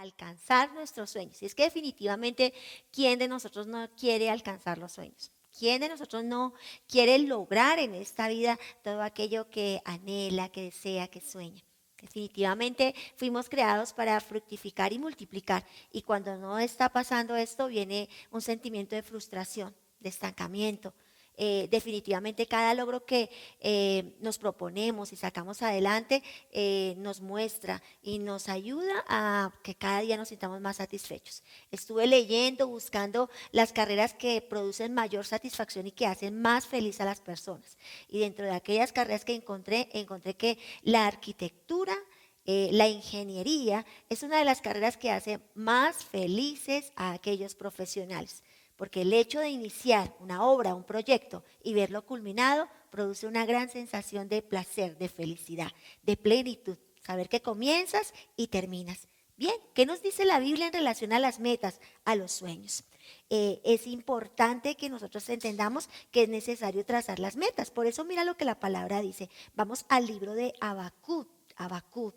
alcanzar nuestros sueños. Y es que definitivamente, ¿quién de nosotros no quiere alcanzar los sueños? ¿Quién de nosotros no quiere lograr en esta vida todo aquello que anhela, que desea, que sueña? Definitivamente fuimos creados para fructificar y multiplicar. Y cuando no está pasando esto, viene un sentimiento de frustración, de estancamiento, eh, definitivamente cada logro que eh, nos proponemos y sacamos adelante eh, nos muestra y nos ayuda a que cada día nos sintamos más satisfechos. Estuve leyendo, buscando las carreras que producen mayor satisfacción y que hacen más feliz a las personas. Y dentro de aquellas carreras que encontré, encontré que la arquitectura, la ingeniería es una de las carreras que hace más felices a aquellos profesionales porque el hecho de iniciar una obra, un proyecto y verlo culminado produce una gran sensación de placer, de felicidad, de plenitud, saber que comienzas y terminas. Bien, ¿qué nos dice la Biblia en relación a las metas, a los sueños? Eh, es importante que nosotros entendamos que es necesario trazar las metas. Por eso mira lo que la palabra dice. Vamos al libro de Abacut. Abacut.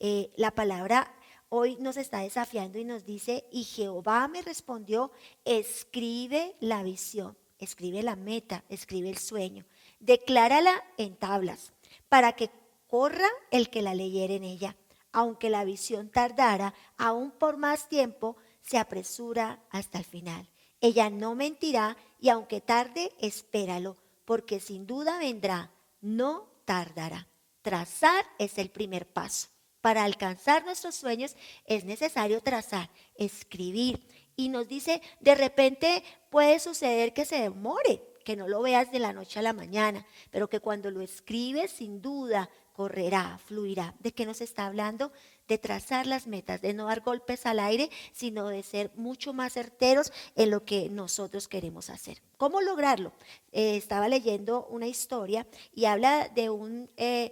Eh, la palabra hoy nos está desafiando y nos dice, y Jehová me respondió, escribe la visión, escribe la meta, escribe el sueño, declárala en tablas, para que corra el que la leyere en ella. Aunque la visión tardara, aún por más tiempo, se apresura hasta el final. Ella no mentirá y aunque tarde, espéralo, porque sin duda vendrá, no tardará. Trazar es el primer paso para alcanzar nuestros sueños es necesario trazar, escribir. Y nos dice, de repente puede suceder que se demore, que no lo veas de la noche a la mañana, pero que cuando lo escribes sin duda correrá, fluirá. ¿De qué nos está hablando? De trazar las metas, de no dar golpes al aire, sino de ser mucho más certeros en lo que nosotros queremos hacer. ¿Cómo lograrlo? Eh, estaba leyendo una historia y habla de un... Eh,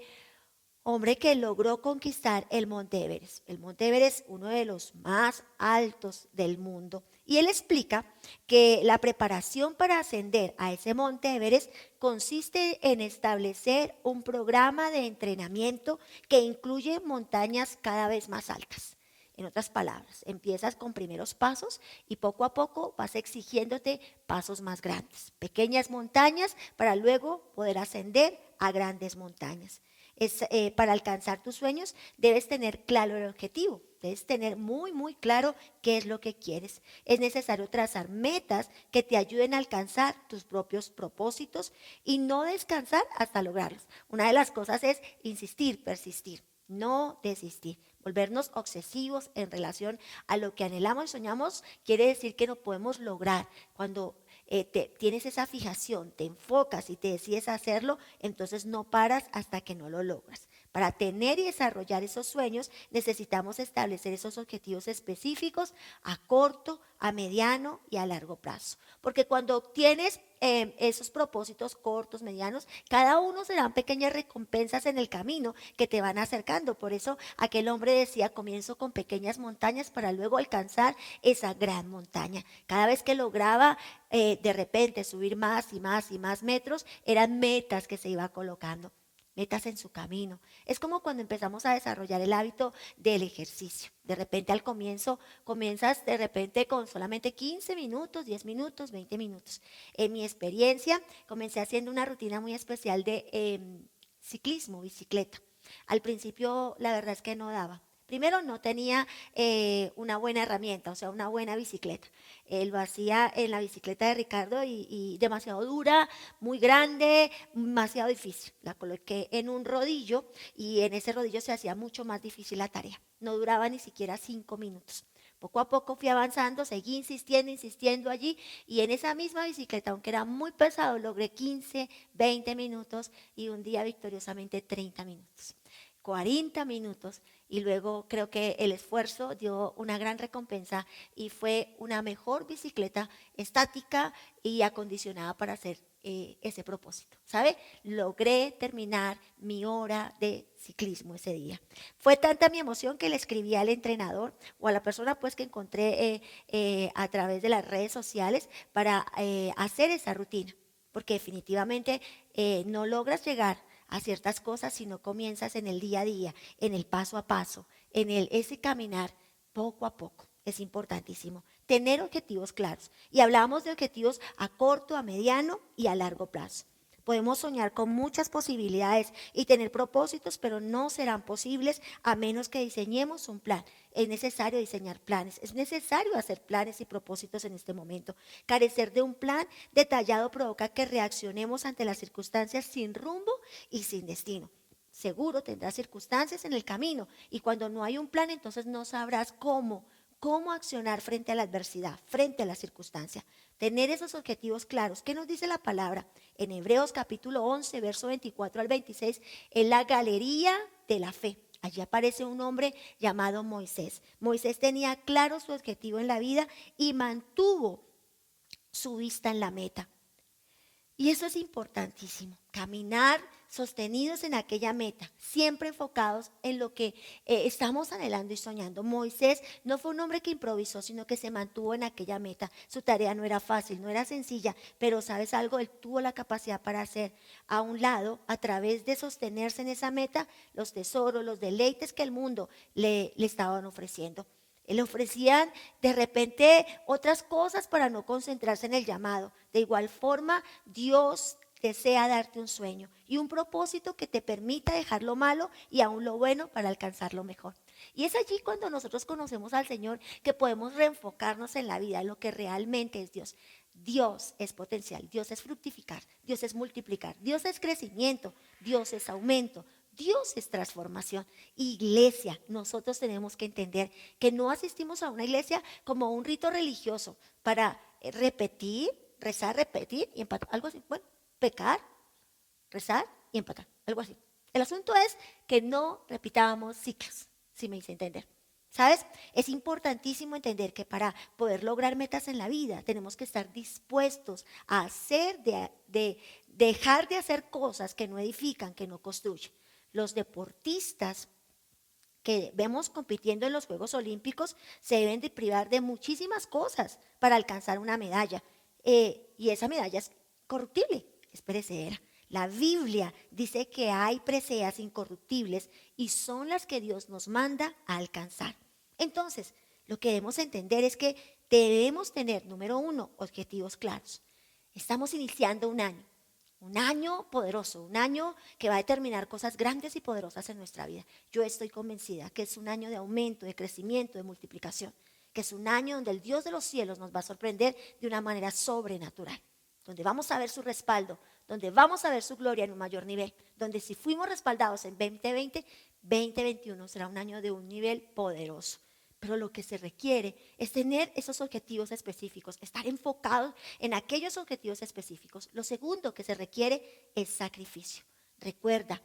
hombre que logró conquistar el Monte Everest. El Monte Everest, uno de los más altos del mundo. Y él explica que la preparación para ascender a ese Monte Everest consiste en establecer un programa de entrenamiento que incluye montañas cada vez más altas. En otras palabras, empiezas con primeros pasos y poco a poco vas exigiéndote pasos más grandes, pequeñas montañas para luego poder ascender a grandes montañas eh, para alcanzar tus sueños, debes tener claro el objetivo, debes tener muy, muy claro qué es lo que quieres. Es necesario trazar metas que te ayuden a alcanzar tus propios propósitos y no descansar hasta lograrlos. Una de las cosas es insistir, persistir, no desistir. Volvernos obsesivos en relación a lo que anhelamos y soñamos quiere decir que no podemos lograr. Cuando eh, tienes esa fijación, te enfocas y te decides hacerlo, entonces no paras hasta que no lo logras. Para tener y desarrollar esos sueños necesitamos establecer esos objetivos específicos a corto, a mediano y a largo plazo. Porque cuando tienes em, esos propósitos cortos, medianos, cada uno serán pequeñas recompensas en el camino que te van acercando. Por eso aquel hombre decía, comienzo con pequeñas montañas para luego alcanzar esa gran montaña. Cada vez que lograba eh, de repente subir más y más y más metros, eran metas que se iba colocando metas en su camino. Es como cuando empezamos a desarrollar el hábito del ejercicio. De repente al comienzo comienzas de repente con solamente 15 minutos, 10 minutos, 20 minutos. En mi experiencia comencé haciendo una rutina muy especial de em, ciclismo, bicicleta. Al principio la verdad es que no daba. Primero no tenía eh, una buena herramienta, o sea, una buena bicicleta. Él lo en la bicicleta de Ricardo y, demasiado dura, muy grande, demasiado difícil. La coloqué en un rodillo y en ese rodillo se hacía mucho más difícil la tarea. No duraba ni siquiera cinco minutos. Poco a poco fui avanzando, seguí insistiendo, insistiendo allí y en esa misma bicicleta, aunque era muy pesado, logré 15, 20 minutos y un día victoriosamente 30 minutos. 40 minutos y luego creo que el esfuerzo dio una gran recompensa y fue una mejor bicicleta estática y acondicionada para hacer eh, ese propósito. ¿Sabe? Logré terminar mi hora de ciclismo ese día. Fue tanta mi emoción que le escribí al entrenador o a la persona pues que encontré eh, eh, a través de las redes sociales para hacer esa rutina, porque definitivamente no logras llegar a ciertas cosas si no comienzas en el día a día, en el paso a paso, en el, ese caminar poco a poco. Es importantísimo tener objetivos claros. Y hablamos de objetivos a corto, a mediano y a largo plazo. Podemos soñar con muchas posibilidades y tener propósitos, pero no serán posibles a menos que diseñemos un plan. Es necesario diseñar planes, es necesario hacer planes y propósitos en este momento. Carecer de un plan detallado provoca que reaccionemos ante las circunstancias sin rumbo y sin destino. Seguro tendrás circunstancias en el camino y cuando no hay un plan entonces no sabrás cómo cómo accionar frente a la adversidad, frente a la circunstancia. Tener esos objetivos claros. ¿Qué nos dice la palabra? En Hebreos capítulo 11, verso 24 al 26, en la galería de la fe. Allí aparece un hombre llamado Moisés. Moisés tenía claro su objetivo en la vida y mantuvo su vista en la meta. Y eso es importantísimo, caminar sostenidos en aquella meta, siempre enfocados en lo que eh, estamos anhelando y soñando. Moisés no fue un hombre que improvisó, sino que se mantuvo en aquella meta. Su tarea no era fácil, no era sencilla, pero sabes algo, él tuvo la capacidad para hacer a un lado, a través de sostenerse en esa meta, los tesoros, los deleites que el mundo le, le estaban ofreciendo. Le ofrecían de repente otras cosas para no concentrarse en el llamado. De igual forma, Dios desea darte un sueño y un propósito que te permita dejar lo malo y aún lo bueno para alcanzar lo mejor. Y es allí cuando nosotros conocemos al Señor que podemos reenfocarnos en la vida, en lo que realmente es Dios. Dios es potencial, Dios es fructificar, Dios es multiplicar, Dios es crecimiento, Dios es aumento, Dios es transformación. Iglesia, nosotros tenemos que entender que no asistimos a una iglesia como un rito religioso para repetir, rezar, repetir y empatar. Algo así. Bueno, pecar, rezar y empatar, algo así. El asunto es que no repitamos ciclos, si me hice entender. ¿Sabes? Es importantísimo entender que para poder lograr metas en la vida tenemos que estar dispuestos a hacer, de, de dejar de hacer cosas que no edifican, que no construyen. Los deportistas que vemos compitiendo en los Juegos Olímpicos se deben de privar de muchísimas cosas para alcanzar una medalla. Eh, y esa medalla es corruptible es perecedera. La Biblia dice que hay preseas incorruptibles y son las que Dios nos manda a alcanzar. Entonces, lo que debemos entender es que debemos tener, número uno, objetivos claros. Estamos iniciando un año, un año poderoso, un año que va a determinar cosas grandes y poderosas en nuestra vida. Yo estoy convencida que es un año de aumento, de crecimiento, de multiplicación, que es un año donde el Dios de los cielos nos va a sorprender de una manera sobrenatural donde vamos a ver su respaldo, donde vamos a ver su gloria en un mayor nivel, donde si fuimos respaldados en 2020, 2021 será un año de un nivel poderoso. Pero lo que se requiere es tener esos objetivos específicos, estar enfocados en aquellos objetivos específicos. Lo segundo que se requiere es sacrificio. Recuerda,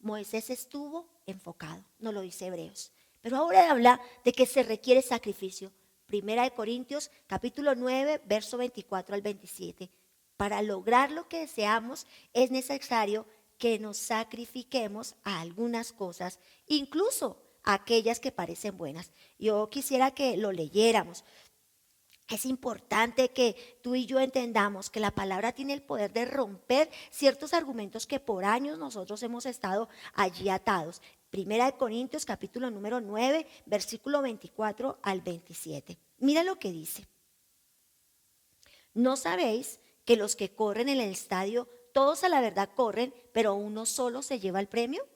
Moisés estuvo enfocado, no lo dice Hebreos. Pero ahora habla de que se requiere sacrificio. Primera de Corintios, capítulo 9, verso 24 al 27 para lograr lo que deseamos es necesario que nos sacrifiquemos a algunas cosas, incluso aquellas que parecen buenas. Yo quisiera que lo leyéramos. Es importante que tú y yo entendamos que la palabra tiene el poder de romper ciertos argumentos que por años nosotros hemos estado allí atados. Primera de Corintios capítulo número 9, versículo 24 al 27. Mira lo que dice. ¿No sabéis que los que corren en el estadio, todos a la verdad corren, pero uno solo se lleva el premio?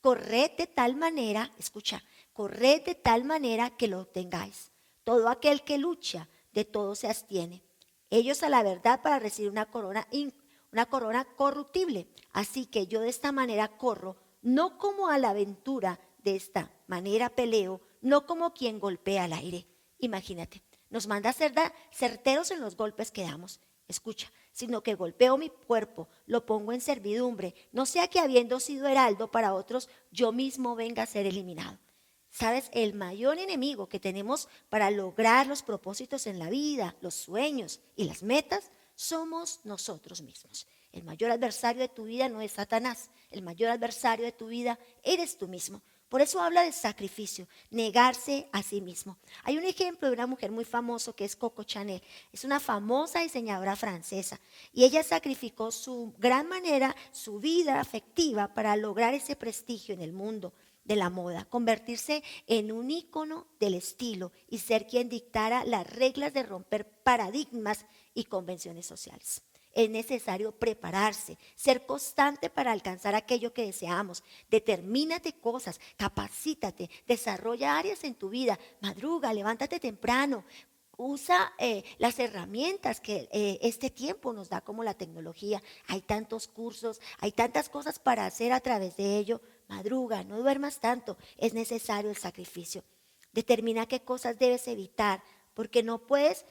Corred de tal manera, escucha, corred de tal manera que lo obtengáis. Todo aquel que lucha, de todo se abstiene. Ellos a la verdad para recibir una corona, una corona corruptible. Así que yo de esta manera corro, no como a la aventura, de esta manera peleo, no como quien golpea al aire. Imagínate, nos manda a ser certeros en los golpes que damos escucha, sino que golpeo mi cuerpo, lo pongo en servidumbre, no sea que habiendo sido heraldo para otros, yo mismo venga a ser eliminado. ¿Sabes? El mayor enemigo que tenemos para lograr los propósitos en la vida, los sueños y las metas, somos nosotros mismos. El mayor adversario de tu vida no es Satanás, el mayor adversario de tu vida eres tú mismo. Por eso habla de sacrificio, negarse a sí mismo. Hay un ejemplo de una mujer muy famosa que es Coco Chanel. Es una famosa diseñadora francesa y ella sacrificó su gran manera, su vida afectiva para lograr ese prestigio en el mundo. de la moda, convertirse en un ícono del estilo y ser quien dictara las reglas de romper paradigmas y convenciones sociales. Es necesario prepararse, ser constante para alcanzar aquello que deseamos. Determínate cosas, capacítate, desarrolla áreas en tu vida, madruga, levántate temprano, usa eh, las herramientas que eh, este tiempo nos da como la tecnología. Hay tantos cursos, hay tantas cosas para hacer a través de ello. Madruga, no duermas tanto, es necesario el sacrificio. Determina qué cosas debes evitar, porque no puedes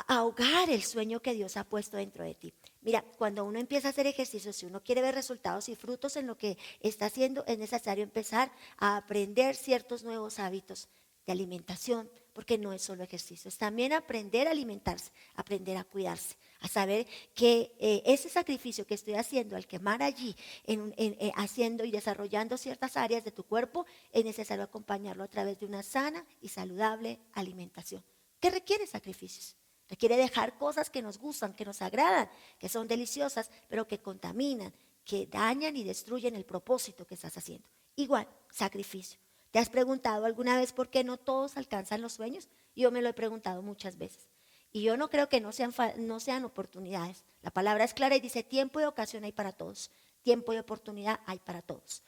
ahogar el sueño que Dios ha puesto dentro de ti. Mira, cuando uno empieza a hacer ejercicio, si uno quiere ver resultados y frutos en lo que está haciendo, es necesario empezar a aprender ciertos nuevos hábitos de alimentación, porque no es solo ejercicio, es también aprender a alimentarse, aprender a cuidarse, a saber que eh, ese sacrificio que estoy haciendo al quemar allí, eh, haciendo y desarrollando ciertas áreas de tu cuerpo, es necesario acompañarlo a través de una sana y saludable alimentación, que requiere sacrificios. Requiere dejar cosas que nos gustan, que nos agradan, que son deliciosas, pero que contaminan, que dañan y destruyen el propósito que estás haciendo. Igual, sacrificio. ¿Te has preguntado alguna vez por qué no todos alcanzan los sueños? Yo me lo he preguntado muchas veces. Y yo no creo que no sean, no sean oportunidades. La palabra es clara y dice, tiempo y ocasión hay para todos. Tiempo y oportunidad hay para todos.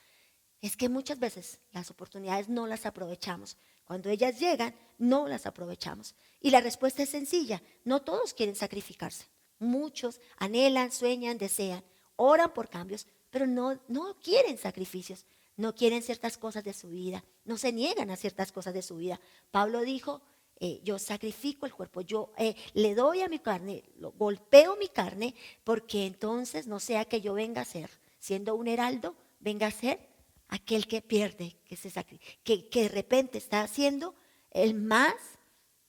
Es que muchas veces las oportunidades no las aprovechamos. Cuando ellas llegan, no las aprovechamos. Y la respuesta es sencilla. No todos quieren sacrificarse. Muchos anhelan, sueñan, desean, oran por cambios, pero no, no quieren sacrificios no quieren ciertas cosas de su vida, no se niegan a ciertas cosas de su vida. Pablo dijo, eh, yo sacrifico el cuerpo, yo eh, le doy a mi carne, golpeo mi carne, porque entonces no sea que yo venga a ser, siendo un heraldo, venga a ser aquel que pierde, que, se que, que de repente está siendo el más,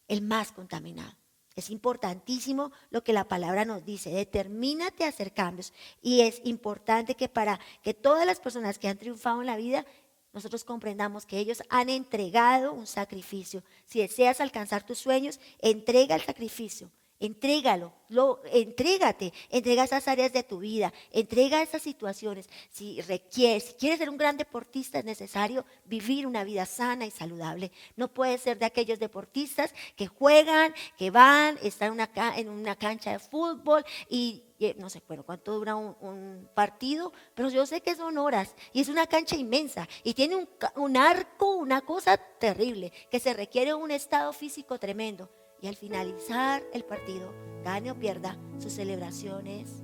el más contaminado. Es importantísimo lo que la palabra nos dice. Determínate a hacer cambios. Y es importante que para que todas las personas que han triunfado en la vida, nosotros comprendamos que ellos han entregado un sacrificio. Si deseas alcanzar tus sueños, entrega el sacrificio. Entrégalo, lo, entrégate, entrega esas áreas de tu vida, entrega esas situaciones. Si requieres, si quieres ser un gran deportista, es necesario vivir una vida sana y saludable. No puedes ser de aquellos deportistas que juegan, que van, están en una, en una cancha de fútbol y, no sé, bueno, cuánto dura un, partido, pero yo sé que son horas y es una cancha inmensa y tiene un arco, una cosa terrible, que se requiere un estado físico tremendo y al finalizar el partido, gane o pierda, sus celebraciones,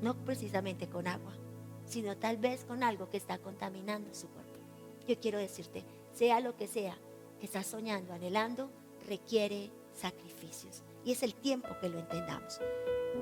no precisamente con agua, sino tal vez con algo que está contaminando su cuerpo. Yo quiero decirte, sea lo que sea que estás soñando, anhelando, requiere sacrificios. Y es el tiempo que lo entendamos.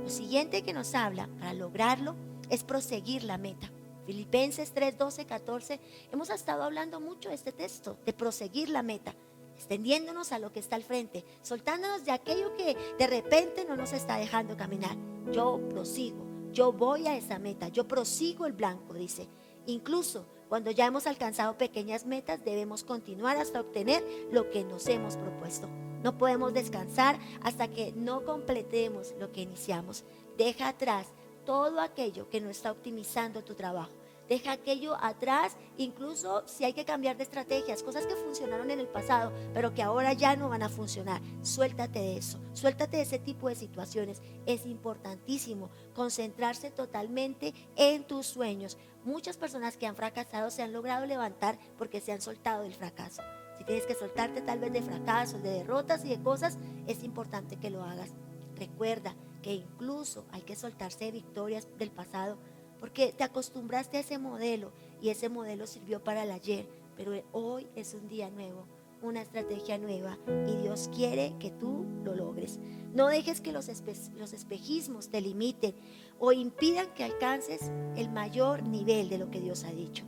Lo siguiente que nos habla para lograrlo es proseguir la meta. Filipenses 3, 12, 14. Hemos estado hablando mucho de este texto, de proseguir la meta extendiéndonos a lo que está al frente, soltándonos de aquello que de repente no nos está dejando caminar. Yo prosigo, yo voy a esa meta, yo prosigo el blanco, dice. Incluso cuando ya hemos alcanzado pequeñas metas, debemos continuar hasta obtener lo que nos hemos propuesto. No podemos descansar hasta que no completemos lo que iniciamos. Deja atrás todo aquello que no está optimizando tu trabajo deja aquello atrás, incluso si hay que cambiar de estrategias, cosas que funcionaron en el pasado, pero que ahora ya no van a funcionar. Suéltate de eso, suéltate de ese tipo de situaciones. Es importantísimo concentrarse totalmente en tus sueños. Muchas personas que han fracasado se han logrado levantar porque se han soltado del fracaso. Si tienes que soltarte tal vez de fracasos, de derrotas y de cosas, es importante que lo hagas. Recuerda que incluso hay que soltarse de victorias del pasado porque te acostumbraste a ese modelo y ese modelo sirvió para el ayer, pero hoy es un día nuevo, una estrategia nueva y Dios quiere que tú lo logres. No dejes que los, los espejismos te limiten o impidan que alcances el mayor nivel de lo que Dios ha dicho.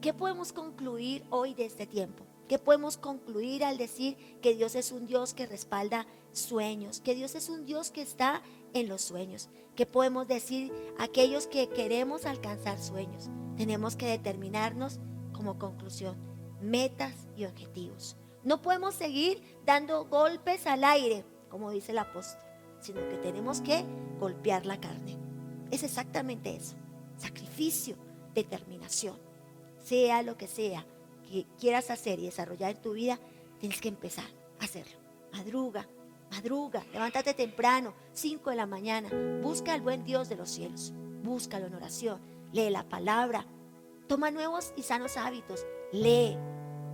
¿Qué podemos concluir hoy de este tiempo? ¿Qué podemos concluir al decir que Dios es un Dios que respalda sueños, que Dios es un Dios que está en los sueños? ¿Qué podemos decir aquellos que queremos alcanzar sueños? Tenemos que determinarnos como conclusión metas y objetivos. No podemos seguir dando golpes al aire, como dice el apóstol, sino que tenemos que golpear la carne. Es exactamente eso. Sacrificio, determinación. sea lo que sea que quieras hacer y desarrollar en tu vida, tienes que empezar a hacerlo. Madruga, madruga, levántate temprano, 5 de la mañana, busca al buen Dios de los cielos, búscalo en oración, lee la palabra, toma nuevos y sanos hábitos, lee,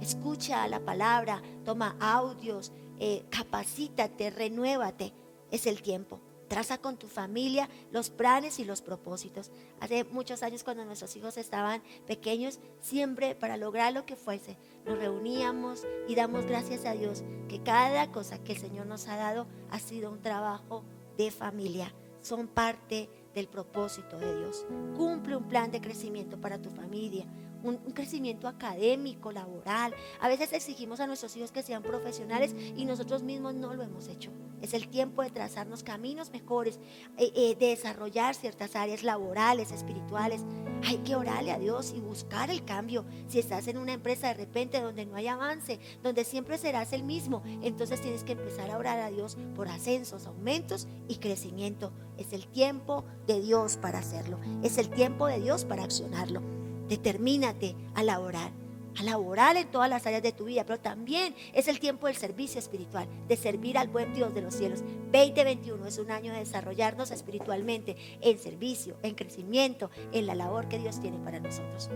escucha la palabra, toma audios, eh, capacítate, renuévate, es el tiempo. Traza con tu familia los planes y los propósitos. Hace muchos años cuando nuestros hijos estaban pequeños, siempre para lograr lo que fuese, nos reuníamos y damos gracias a Dios que cada cosa que el Señor nos ha dado ha sido un trabajo de familia. Son parte del propósito de Dios. Cumple un plan de crecimiento para tu familia, un, crecimiento académico, laboral. A veces exigimos a nuestros hijos que sean profesionales y nosotros mismos no lo hemos hecho. Es el tiempo de trazarnos caminos mejores, eh, eh, de desarrollar ciertas áreas laborales, espirituales. Hay que orarle a Dios y buscar el cambio. Si estás en una empresa de repente donde no hay avance, donde siempre serás el mismo, entonces tienes que empezar a orar a Dios por ascensos, aumentos y crecimiento. Es el tiempo de Dios para hacerlo. Es el tiempo de Dios para accionarlo. Determínate a laborar, a laborar en todas las áreas de tu vida, pero también es el tiempo del servicio espiritual, de servir al buen Dios de los cielos. 2021 es un año de desarrollarnos espiritualmente en servicio, en crecimiento, en la labor que Dios tiene para nosotros.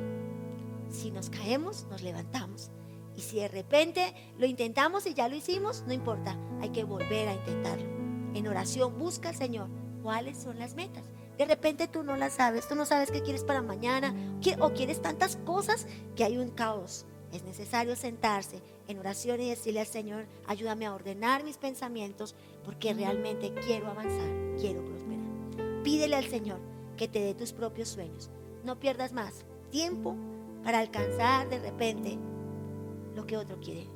Si nos caemos, nos levantamos. Y si de repente lo intentamos y ya lo hicimos, no importa, hay que volver a intentarlo. En oración busca al Señor cuáles son las metas de repente tú no las sabes, tú no sabes qué quieres para mañana o quieres tantas cosas que hay un caos. Es necesario sentarse en oración y decirle al Señor, ayúdame a ordenar mis pensamientos porque realmente quiero avanzar, quiero prosperar. Pídele al Señor que te dé tus propios sueños. No pierdas más tiempo para alcanzar de repente lo que otro quiere.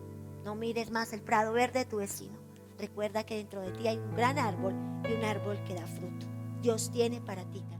No mires más el prado verde de tu vecino. Recuerda que dentro de ti hay un gran árbol y un árbol que da fruto. Dios tiene para ti también.